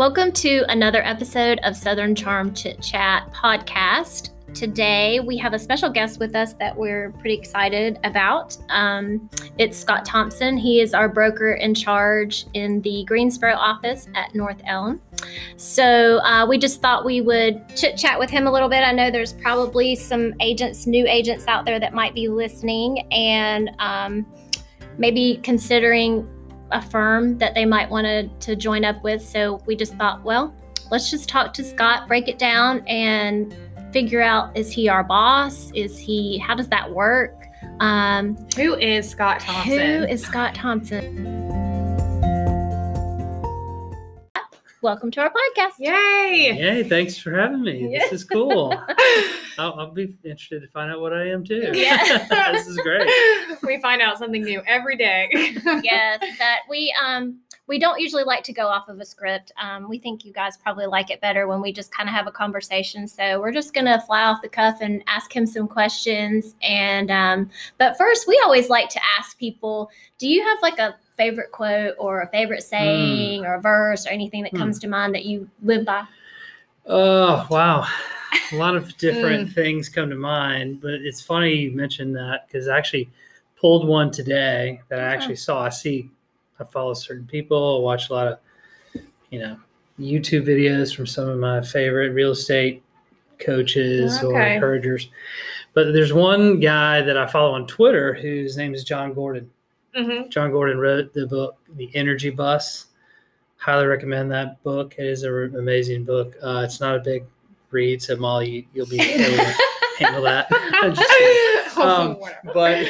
Welcome to another episode of Southern Charm Chit Chat podcast. Today we have a special guest with us that we're pretty excited about. Um, it's Scott Thompson. He is our broker in charge in the Greensboro office at North Elm. So uh, we just thought we would chit chat with him a little bit. I know there's probably some agents, new agents out there that might be listening and um, maybe considering a firm that they might want to to join up with. So we just thought, well, let's just talk to Scott, break it down, and figure out is he our boss? Is he? How does that work? Um, Who is Scott Thompson? who is Scott Thompson? Welcome to our podcast. Yay! Yay, thanks for having me. This is cool. I'll, I'll be interested to find out what I am too. Yeah. this is great. we find out something new every day. yes, that we um we don't usually like to go off of a script. Um, we think you guys probably like it better when we just kind of have a conversation. So we're just gonna fly off the cuff and ask him some questions. And um, but first, we always like to ask people, do you have like a favorite quote or a favorite saying or a verse or anything that Hmm. comes to mind that you live by? Oh, wow. A lot of different Mm. things come to mind, but it's funny you mentioned that because I actually pulled one today that I Oh. actually saw. I see, I follow certain people, I watch a lot of, you know, YouTube videos from some of my favorite real estate coaches or Okay. encouragers. But there's one guy that I follow on Twitter whose name is Jon Gordon. Hmm Jon Gordon wrote the book, The Energy Bus. Highly recommend that book. It is an amazing book. Uh, it's not a big read, so Molly, you'll be able to handle that. Just. Um, but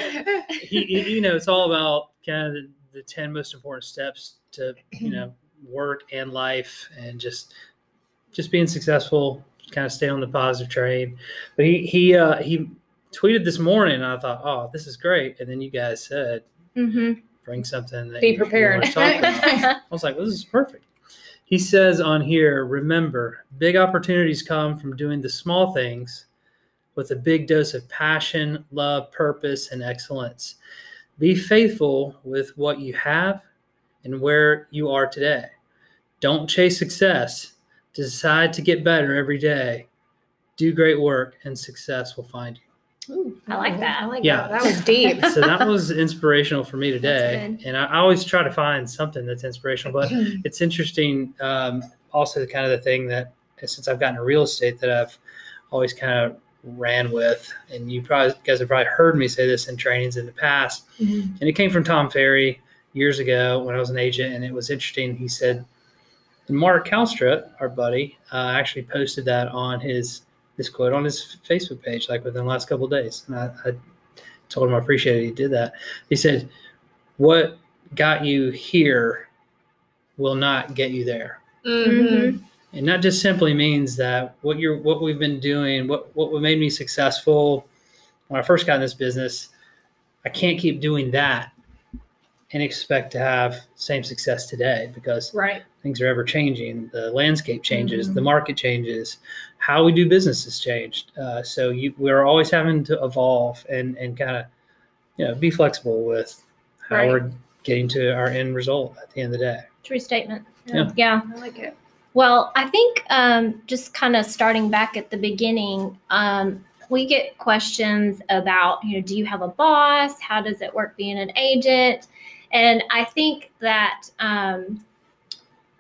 he, he- you know, it's all about kind of the, the 10 most important steps to, you know, work and life and just, just being successful, kind of stay on the positive train. But he, he, uh, he tweeted this morning and I thought, oh, this is great. And then you guys said, Mm-hmm. bring something that Be you- you prepared. wanna talk about. I was like, well, this is perfect. He says on here, remember, big opportunities come from doing the small things with a big dose of passion, love, purpose, and excellence. Be faithful with what you have and where you are today. Don't chase success. Decide to get better every day. Do great work, and success will find you. Ooh, I like that. I like Yeah. that. That was deep. So that was inspirational for me today. And I I always try to find something that's inspirational, but it's interesting um, also the kind of the thing that since I've gotten to real estate that I've always kind of ran with and you probably you guys have probably heard me say this in trainings in the past Mhm. and it came from Tom Ferry years ago when I was an agent and it was interesting he said and Mark Kalstra our buddy uh, actually posted that on his this quote on his Facebook page like within the last couple of days and I, I told him I appreciated he did that he said what got you here will not get you there Mhm. and that just simply means that what you're what we've been doing what what made me successful when i first got in this business i can't keep doing that and expect to have same success today because Right. Things are ever changing the landscape changes Mhm. the market changes how we do business has changed uh, so you we're always having to evolve and and kind of you know be flexible with how Right. we're getting to our end result at the end of the day True statement. Yeah. yeah. I like it. Well, I think um, just kind of starting back at the beginning, um, we get questions about, you know, do you have a boss? How does it work being an agent? And I think that, um,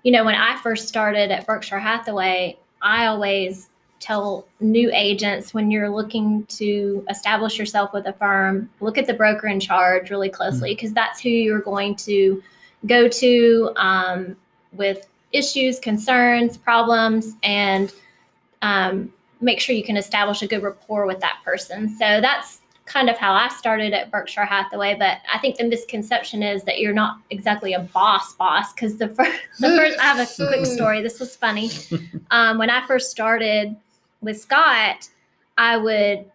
you know, when I first started at Berkshire Hathaway, I always tell new agents when you're looking to establish yourself with a firm, look at the broker in charge really closely because that's who you're going to go to um, with issues, concerns, problems, and um, make sure you can establish a good rapport with that person. So that's kind of how I started at Berkshire Hathaway. But I think the misconception is that you're not exactly a boss boss because the first, the first, I have a quick story. This was funny. Um, when I first started with Scott, I would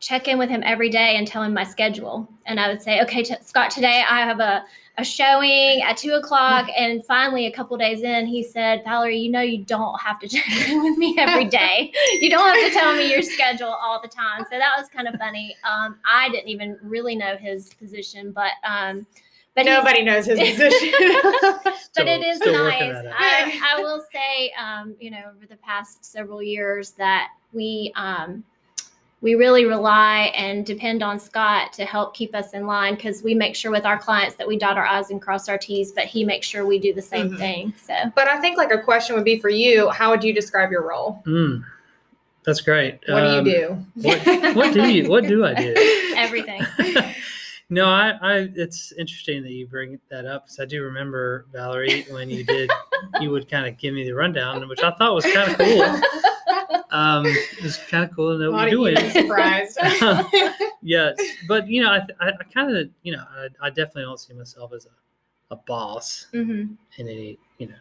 check in with him every day and tell him my schedule. And I would say, okay, t- Scott, today I have a, a showing at two o'clock. And finally, a couple days in, he said, Valerie, you know, you don't have to check in with me every day. You don't have to tell me your schedule all the time. So that was kind of funny. Um, I didn't even really know his position, but um, but Nobody knows his position. but Still- it is nice. that. I, I will say, um, you know, over the past several years that we um, we really rely and depend on Scott to help keep us in line because we make sure with our clients that we dot our I's and cross our T's, but he makes sure we do the same Mhm. thing. So but I think like a question would be for you, how would you describe your role? Mm, that's great. What Um, do you do? What, what do you? What do I do? everything. no, I, I. It's interesting that you bring that up because I do remember Valerie when you did. you would kind of give me the rundown, which I thought was kind of cool. Um, it was kind of cool to know A what lot you're doing. surprised. yes, but you know, I, I, I kind of, you know, I, I definitely don't see myself as a, a boss hmm in any, you know,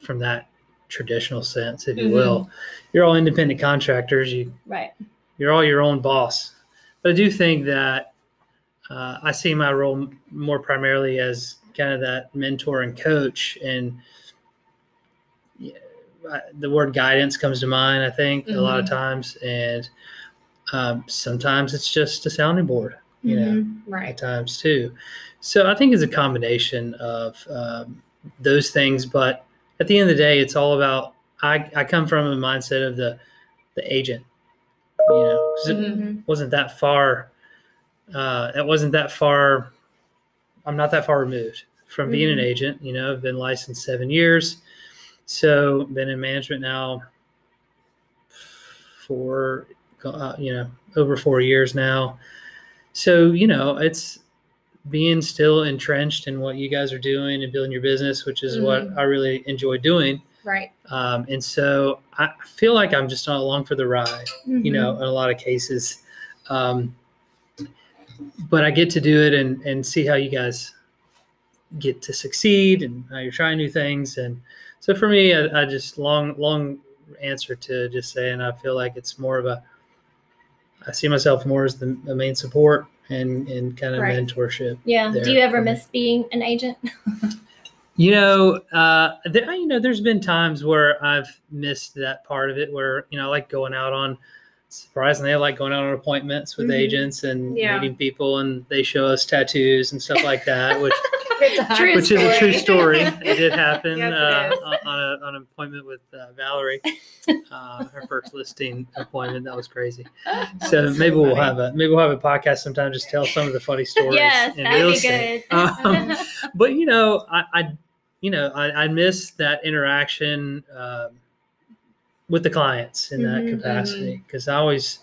from that traditional sense, if you Mhm. will. You're all independent contractors. You Right. you're all your own boss. But I do think that uh, I see my role more primarily as kind of that mentor and coach. And the word guidance comes to mind, I think, a lot of Mhm. times. And um, sometimes it's just a sounding board, you know, Mhm. at right. times too. So I think it's a combination of um, those things. But at the end of the day, it's all about. I, I come from a mindset of the the agent, you know, 'cause it wasn't that far. Uh, it wasn't that far. I'm not that far removed from being an Mhm. agent. You know, I've been licensed seven years, so been in management now for uh, you know over four years now. So you know, it's being still entrenched in what you guys are doing and building your business, which is what Mhm. I really enjoy doing. Right. Um, and so I feel like I'm just not along for the ride, you know, Mm-hmm. in a lot of cases. Um, but I get to do it and, and see how you guys get to succeed and how you're trying new things. And so for me, I, I just long, long answer to just saying, I feel like it's more of a, I see myself more as the, the main support and, and kind of Right. mentorship. Yeah. Do you ever for me. miss being an agent? You know, uh, there, you know, there's been times where I've missed that part of it, where you know, I like going out on. Surprisingly, I like going out on appointments with Mhm. agents and Yeah. meeting people, and they show us tattoos and stuff like that, which Good time. True which is a true story. story. It did happen Yes, it uh, is. on, on, a, on an appointment with uh, Valerie, uh, her first listing appointment. That was crazy. So That's so maybe we'll funny. have a maybe we'll have a podcast sometime just tell some of the funny stories. yes, in that'd real be estate. good. Um, but you know, I, I you know, I, I miss that interaction um, with the clients in that Mhm, capacity because I always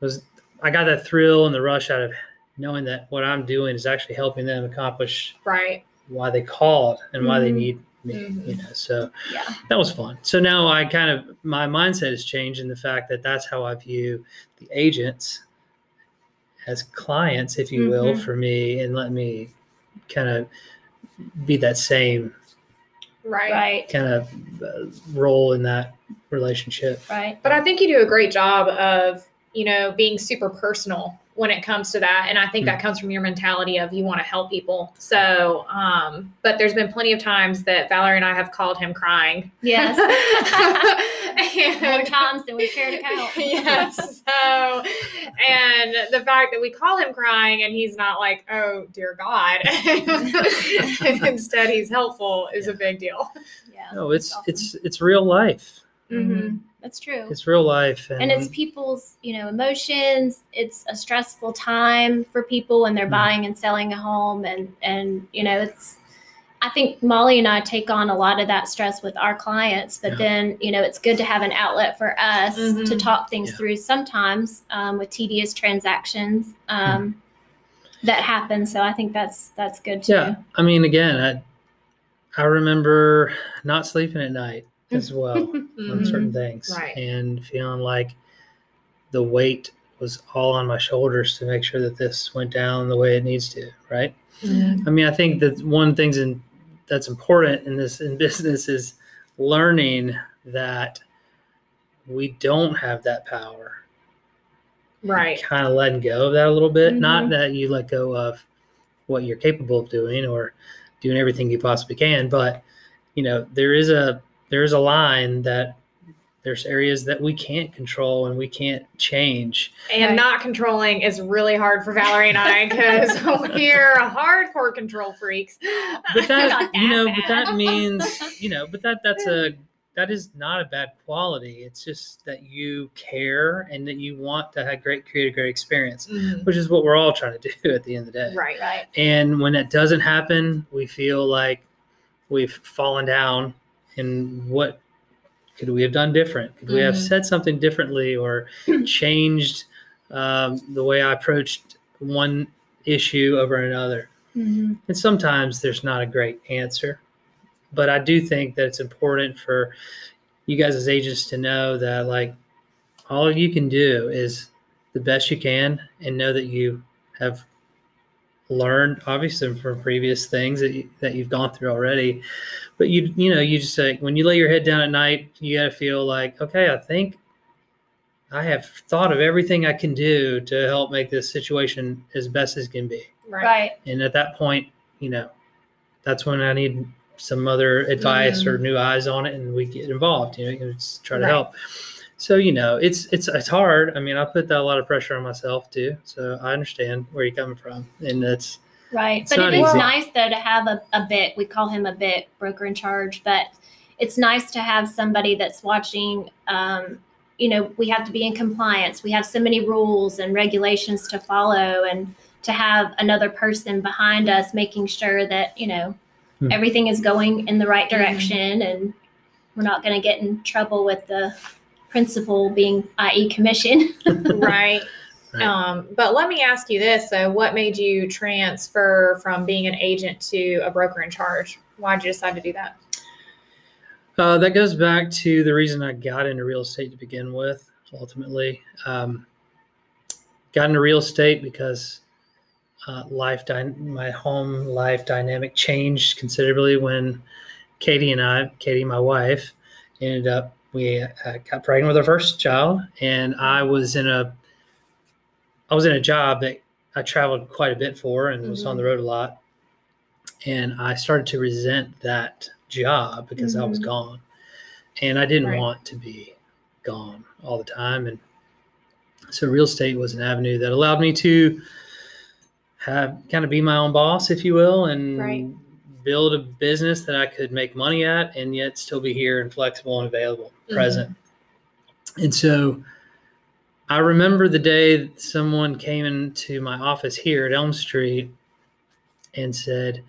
was. I got that thrill and the rush out of knowing that what I'm doing is actually helping them accomplish Right. why they called and why they Mhm. need me. Mhm. You know, so yeah. that was fun. So now I kind of my mindset has changed in the fact that that's how I view the agents as clients, if you will, Mhm. for me, and let me kind of be that same Right. Right. kind of uh, role in that relationship. Right. But I think you do a great job of, you know, being super personal when it comes to that. And I think that comes from your mentality of you want to help people. So, um, but there's been plenty of times that Valerie and I have called him crying. Yes. More And- times than we care to count. yes. So, and the fact that we call him crying and he's not like, oh, dear God. instead he's helpful is a big deal. Yeah. No, it's awesome. it's it's real life. hmm That's true. It's real life, and, and it's people's you know emotions it's a stressful time for people when they're Mhm. buying and selling a home and and you know it's i think molly and i take on a lot of that stress with our clients but Yeah. then you know it's good to have an outlet for us to Mhm. talk things Yeah. through sometimes um, with tedious transactions um, that happen so i think that's that's good too yeah. I mean, again, I I remember not sleeping at night as well. on Mhm. certain things Right. and feeling like the weight was all on my shoulders to make sure that this went down the way it needs to right Mhm. i mean i think that one of the things in, that's important in this in business is learning that we don't have that power Right. kind of letting go of that a little bit not Mhm. that you let go of what you're capable of doing or doing everything you possibly can but you know there is a there is a line that there's areas that we can't control and we can't change. And Right. not controlling is really hard for Valerie and I because we're hardcore control freaks. But that, Not you that know, but that means, you know, but that that's a that is not a bad quality. It's just that you care and that you want to have great create a great experience, Mhm. which is what we're all trying to do at the end of the day. Right. Right. And when it doesn't happen, we feel like we've fallen down. And what could we have done different? Could we have Mhm. said something differently or changed um, the way I approached one issue over another? Mhm. And sometimes there's not a great answer, but I do think that it's important for you guys as agents to know that like all you can do is the best you can and know that you have learned obviously from previous things that, you, that you've gone through already but you you know you just like when you lay your head down at night you got to feel like okay i think i have thought of everything i can do to help make this situation as best as can be Right. Right. and at that point you know that's when i need some other advice mm-hmm. or new eyes on it and we get involved you know and just try to Right. help so you know it's it's it's hard i mean i put that a lot of pressure on myself too so i understand where you're coming from and that's Right. It's but not it is easy. nice though to have a, a bit. We call him a bit broker in charge, but it's nice to have somebody that's watching. Um, you know, we have to be in compliance. We have so many rules and regulations to follow, and to have another person behind us making sure that you know Hmm. everything is going in the right Mhm. direction, and we're not going to get in trouble with the principal being, i.e., commission. right. Right. Um, but let me ask you this: So, what made you transfer from being an agent to a broker in charge? Why did you decide to do that? Uh, that goes back to the reason I got into real estate to begin with. Ultimately, um, got into real estate because uh, life, dy- my home life dynamic changed considerably when Katie and I, Katie, my wife, ended up we uh, got pregnant with our first child, and I was in a, I was in a job that I traveled quite a bit for and was on the road a lot, and I started to resent that job because I was Mhm. gone, and I didn't Right. want to be gone all the time, and so real estate was an avenue that allowed me to have kind of be my own boss, if you will, and Right. Build a business that I could make money at and yet still be here and flexible and available, Mhm. present. And so I remember the day someone came into my office here at Elm Street and said,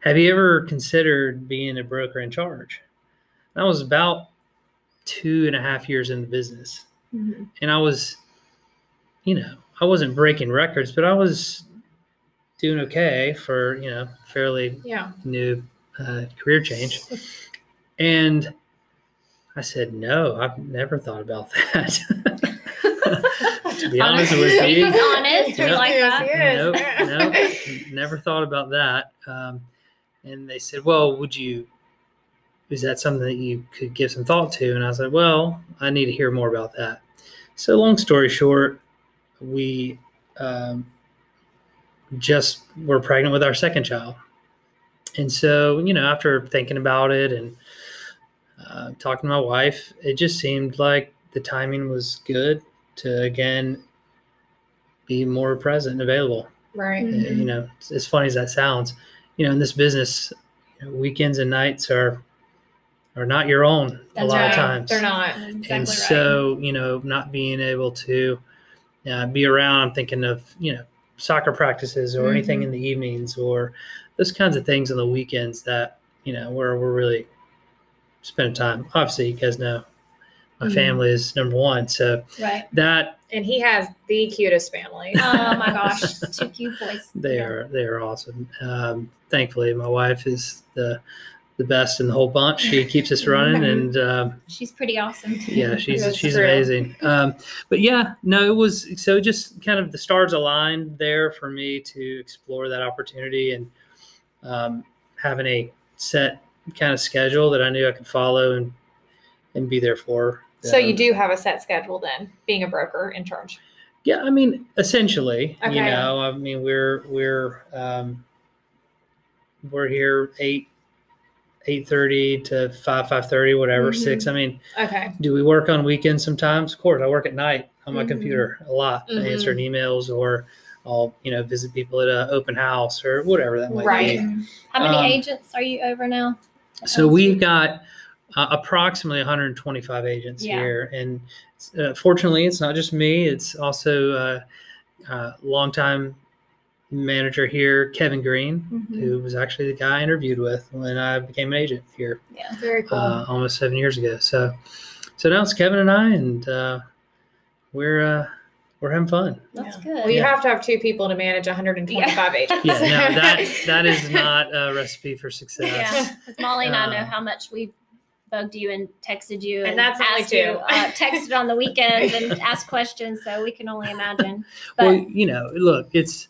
Have you ever considered being a broker in charge? And I was about two and a half years in the business Mhm. and I was, you know, I wasn't breaking records, but I was doing okay for you know fairly Yeah. new uh, career change. And I said, no, I've never thought about that. to be honest with you, was honest. We Yeah. like that. Nope, nope, never thought about that. Um, and they said, well, would you? Is that something that you could give some thought to? And I said, well, I need to hear more about that. So, long story short, we um, just were pregnant with our second child. And so, you know, after thinking about it and uh, talking to my wife, it just seemed like the timing was good to again be more present and available. Right. Mhm. You know, as- as funny as that sounds, you know, in this business, you know, weekends and nights are are not your own a lot right. of times. They're not. Exactly and right. so, you know, not being able to uh, be around, I'm thinking of, you know, soccer practices or anything Mhm. in the evenings or those kinds of things on the weekends that, you know, where we're really spending time. Obviously, you guys know my Mhm. family is number one. So Right. that And he has the cutest family. Oh my gosh, two cute boys. they Yeah. are they are awesome. Um, thankfully, my wife is the the best in the whole bunch. She keeps us running, and um, She's pretty awesome. Too. yeah, she's she's amazing. Um, but yeah, no, it was so just kind of the stars aligned there for me to explore that opportunity and um, having a set kind of schedule that I knew I could follow and and be there for. so you Um, do have a set schedule then, being a broker in charge. Yeah, I mean, essentially, you know, I mean, we're we're um, we're here eight eight thirty to five five thirty, whatever Mhm. six. I mean, Okay. do we work on weekends sometimes? Of course, I work at night on my Mhm. computer a lot, Mhm. answering emails or I'll you know visit people at an open house or whatever that might Right. be. How many Um, agents are you over now? So we've got uh, approximately 125 agents Yeah. here, and uh, fortunately, it's not just me. It's also uh, uh, longtime manager here, Kevin Green, Mhm. who was actually the guy I interviewed with when I became an agent here Yeah. Very cool. uh, almost seven years ago. So, so now it's Kevin and I, and uh, we're uh, we're having fun. That's Yeah. good. well, you yeah. have to have two people to manage 125 agents. Yeah, no, that that is not a recipe for success. Yeah, 'cause Molly and I know Uh, how much we've bugged you and texted you, And that's only asked you, two. uh, texted on the weekends and asked questions. So we can only imagine. But well, you know, look, it's.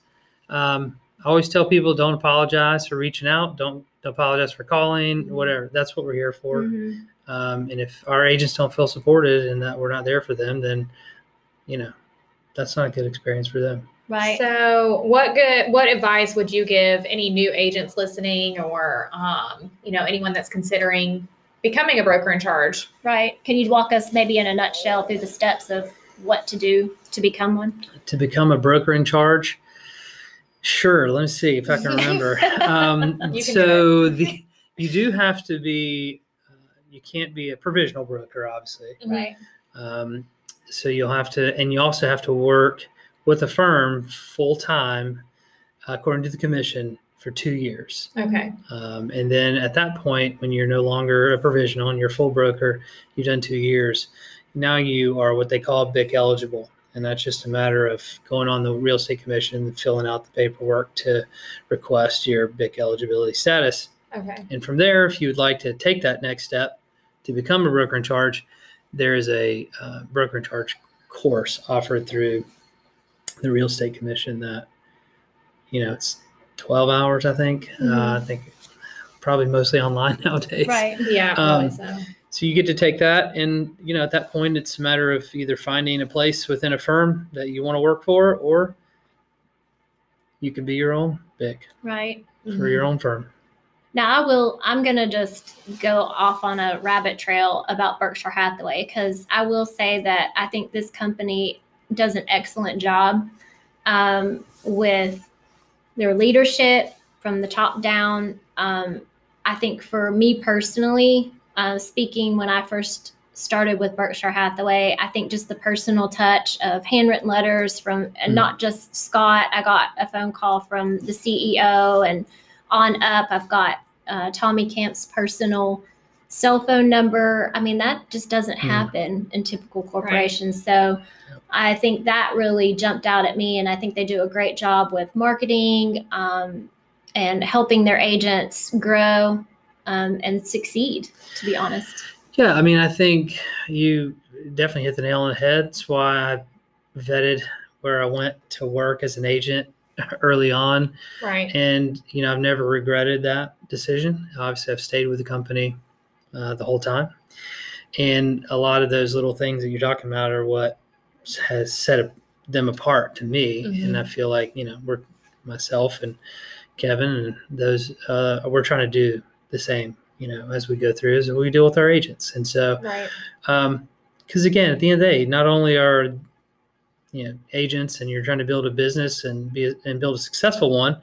Um, I always tell people don't apologize for reaching out. Don't, don't apologize for calling. Whatever. That's what we're here for. Mhm. Um, and if our agents don't feel supported and that we're not there for them, then, you know, that's not a good experience for them. right, So, what good what advice would you give any new agents listening, or um, you know anyone that's considering becoming a broker in charge? right. Can you walk us maybe in a nutshell through the steps of what to do to become one? To become a broker in charge, sure. Let me see if I can remember. Um, can so the you do have to be. Uh, you can't be a provisional broker, obviously. Right. Um, so you'll have to, and you also have to work with a firm full time, according to the commission, for two years. Okay. Um, and then at that point, when you're no longer a provisional and you're full broker, you've done two years. Now you are what they call BIC eligible. And that's just a matter of going on the real estate commission, and filling out the paperwork to request your BIC eligibility status. Okay. And from there, if you would like to take that next step to become a broker in charge, there is a uh, broker in charge course offered through the real estate commission that, you know, it's 12 hours, I think. Uh, I think probably mostly online nowadays. Right. Yeah. Probably Um, so. So you get to take that. And, you know, at that point, it's a matter of either finding a place within a firm that you want to work for, or you can be your own BIC Right. for your own firm. Now I will. I'm gonna just go off on a rabbit trail about Berkshire Hathaway because I will say that I think this company does an excellent job um, with their leadership from the top down. Um, I think for me personally, uh, speaking when I first started with Berkshire Hathaway, I think just the personal touch of handwritten letters from and Mhm. not just Scott. I got a phone call from the CEO and on up. I've got uh, Tommy Camp's personal cell phone number. I mean, that just doesn't Hmm. happen in typical corporations. So I think that really jumped out at me, and I think they do a great job with marketing um, and helping their agents grow um, and succeed. To be honest, Yeah, I mean, I think you definitely hit the nail on the head. That's why I vetted where I went to work as an agent early on. Right. And, you know, I've never regretted that decision. Obviously, I've stayed with the company uh, the whole time. And a lot of those little things that you're talking about are what has set them apart to me. Mhm. And I feel like, you know, we're myself and Kevin and those, uh, we're trying to do the same, you know, as we go through, as we deal with our agents. And so, Right. because again, at the end of the day, not only are you know agents and you're trying to build a business and be and build a successful one,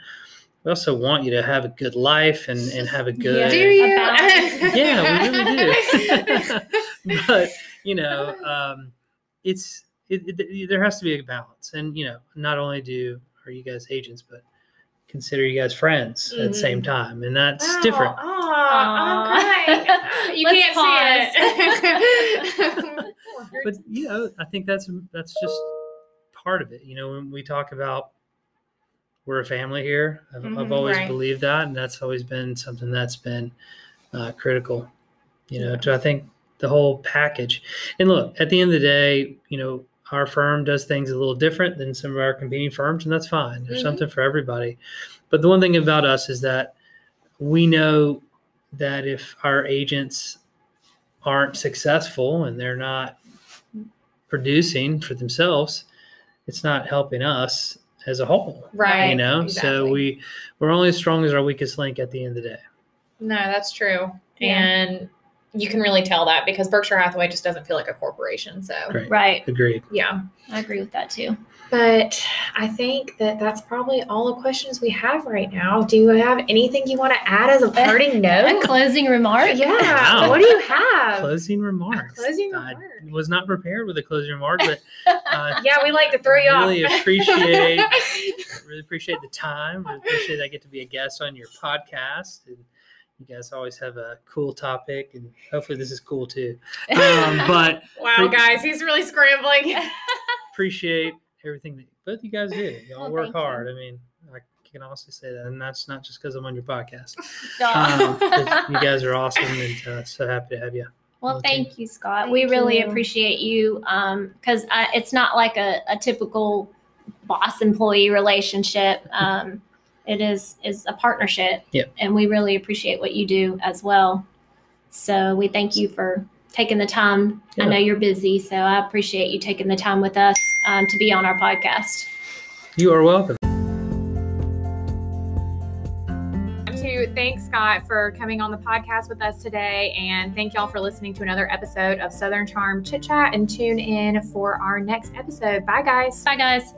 we also want you to have a good life and and have a good Do you? Yeah, we really do. but you know, um, it's it, it, there has to be a balance, and you know, not only do are you guys agents, but consider you guys friends at the same time, and that's Wow. different. Aw, okay. You Let's can't see it. but you know i think that's that's just part of it you know when we talk about we're a family here i've, I've Mhm, always right. believed that and that's always been something that's been uh, critical you know to i think the whole package and look at the end of the day you know our firm does things a little different than some of our competing firms and that's fine there's Mhm. something for everybody but the one thing about us is that we know that if our agents aren't successful and they're not producing for themselves, it's not helping us as a whole. Right. You know, so we we're only as strong as our weakest link at the end of the day. No, that's true. Yeah. And you can really tell that because Berkshire Hathaway just doesn't feel like a corporation. So, Great. Right. Agreed. yeah. I agree with that too. But I think that that's probably all the questions we have right now. Do you have anything you want to add as a parting A note? closing remark. Yeah. Wow. What do you have? Closing remarks. closing I was not prepared with a closing remark, but uh, Yeah, we like to throw you really off. appreciate really appreciate the time. Really appreciate I get to be a guest on your podcast, and you guys always have a cool topic, and hopefully this is cool too. Um, but wow, guys, he's really scrambling. appreciate everything that both you guys do. Y'all Well, work thank you. hard. I mean, I can honestly say that, and that's not just because I'm on your podcast. Aw. Um, 'cause you guys are awesome, and uh, so happy to have you. Well, Okay. thank you, Scott. Thank we really you. appreciate you because it's not like a, a typical boss employee relationship. Um, it is is a partnership, Yep. and we really appreciate what you do as well. So we thank you for taking the time. I know you're busy, so I appreciate you taking the time with us um, to be on our podcast. You are welcome. to thank Scott for coming on the podcast with us today. And thank y'all for listening to another episode of Southern Charm Chit Chat. And tune in for our next episode. Bye, guys. Bye, guys.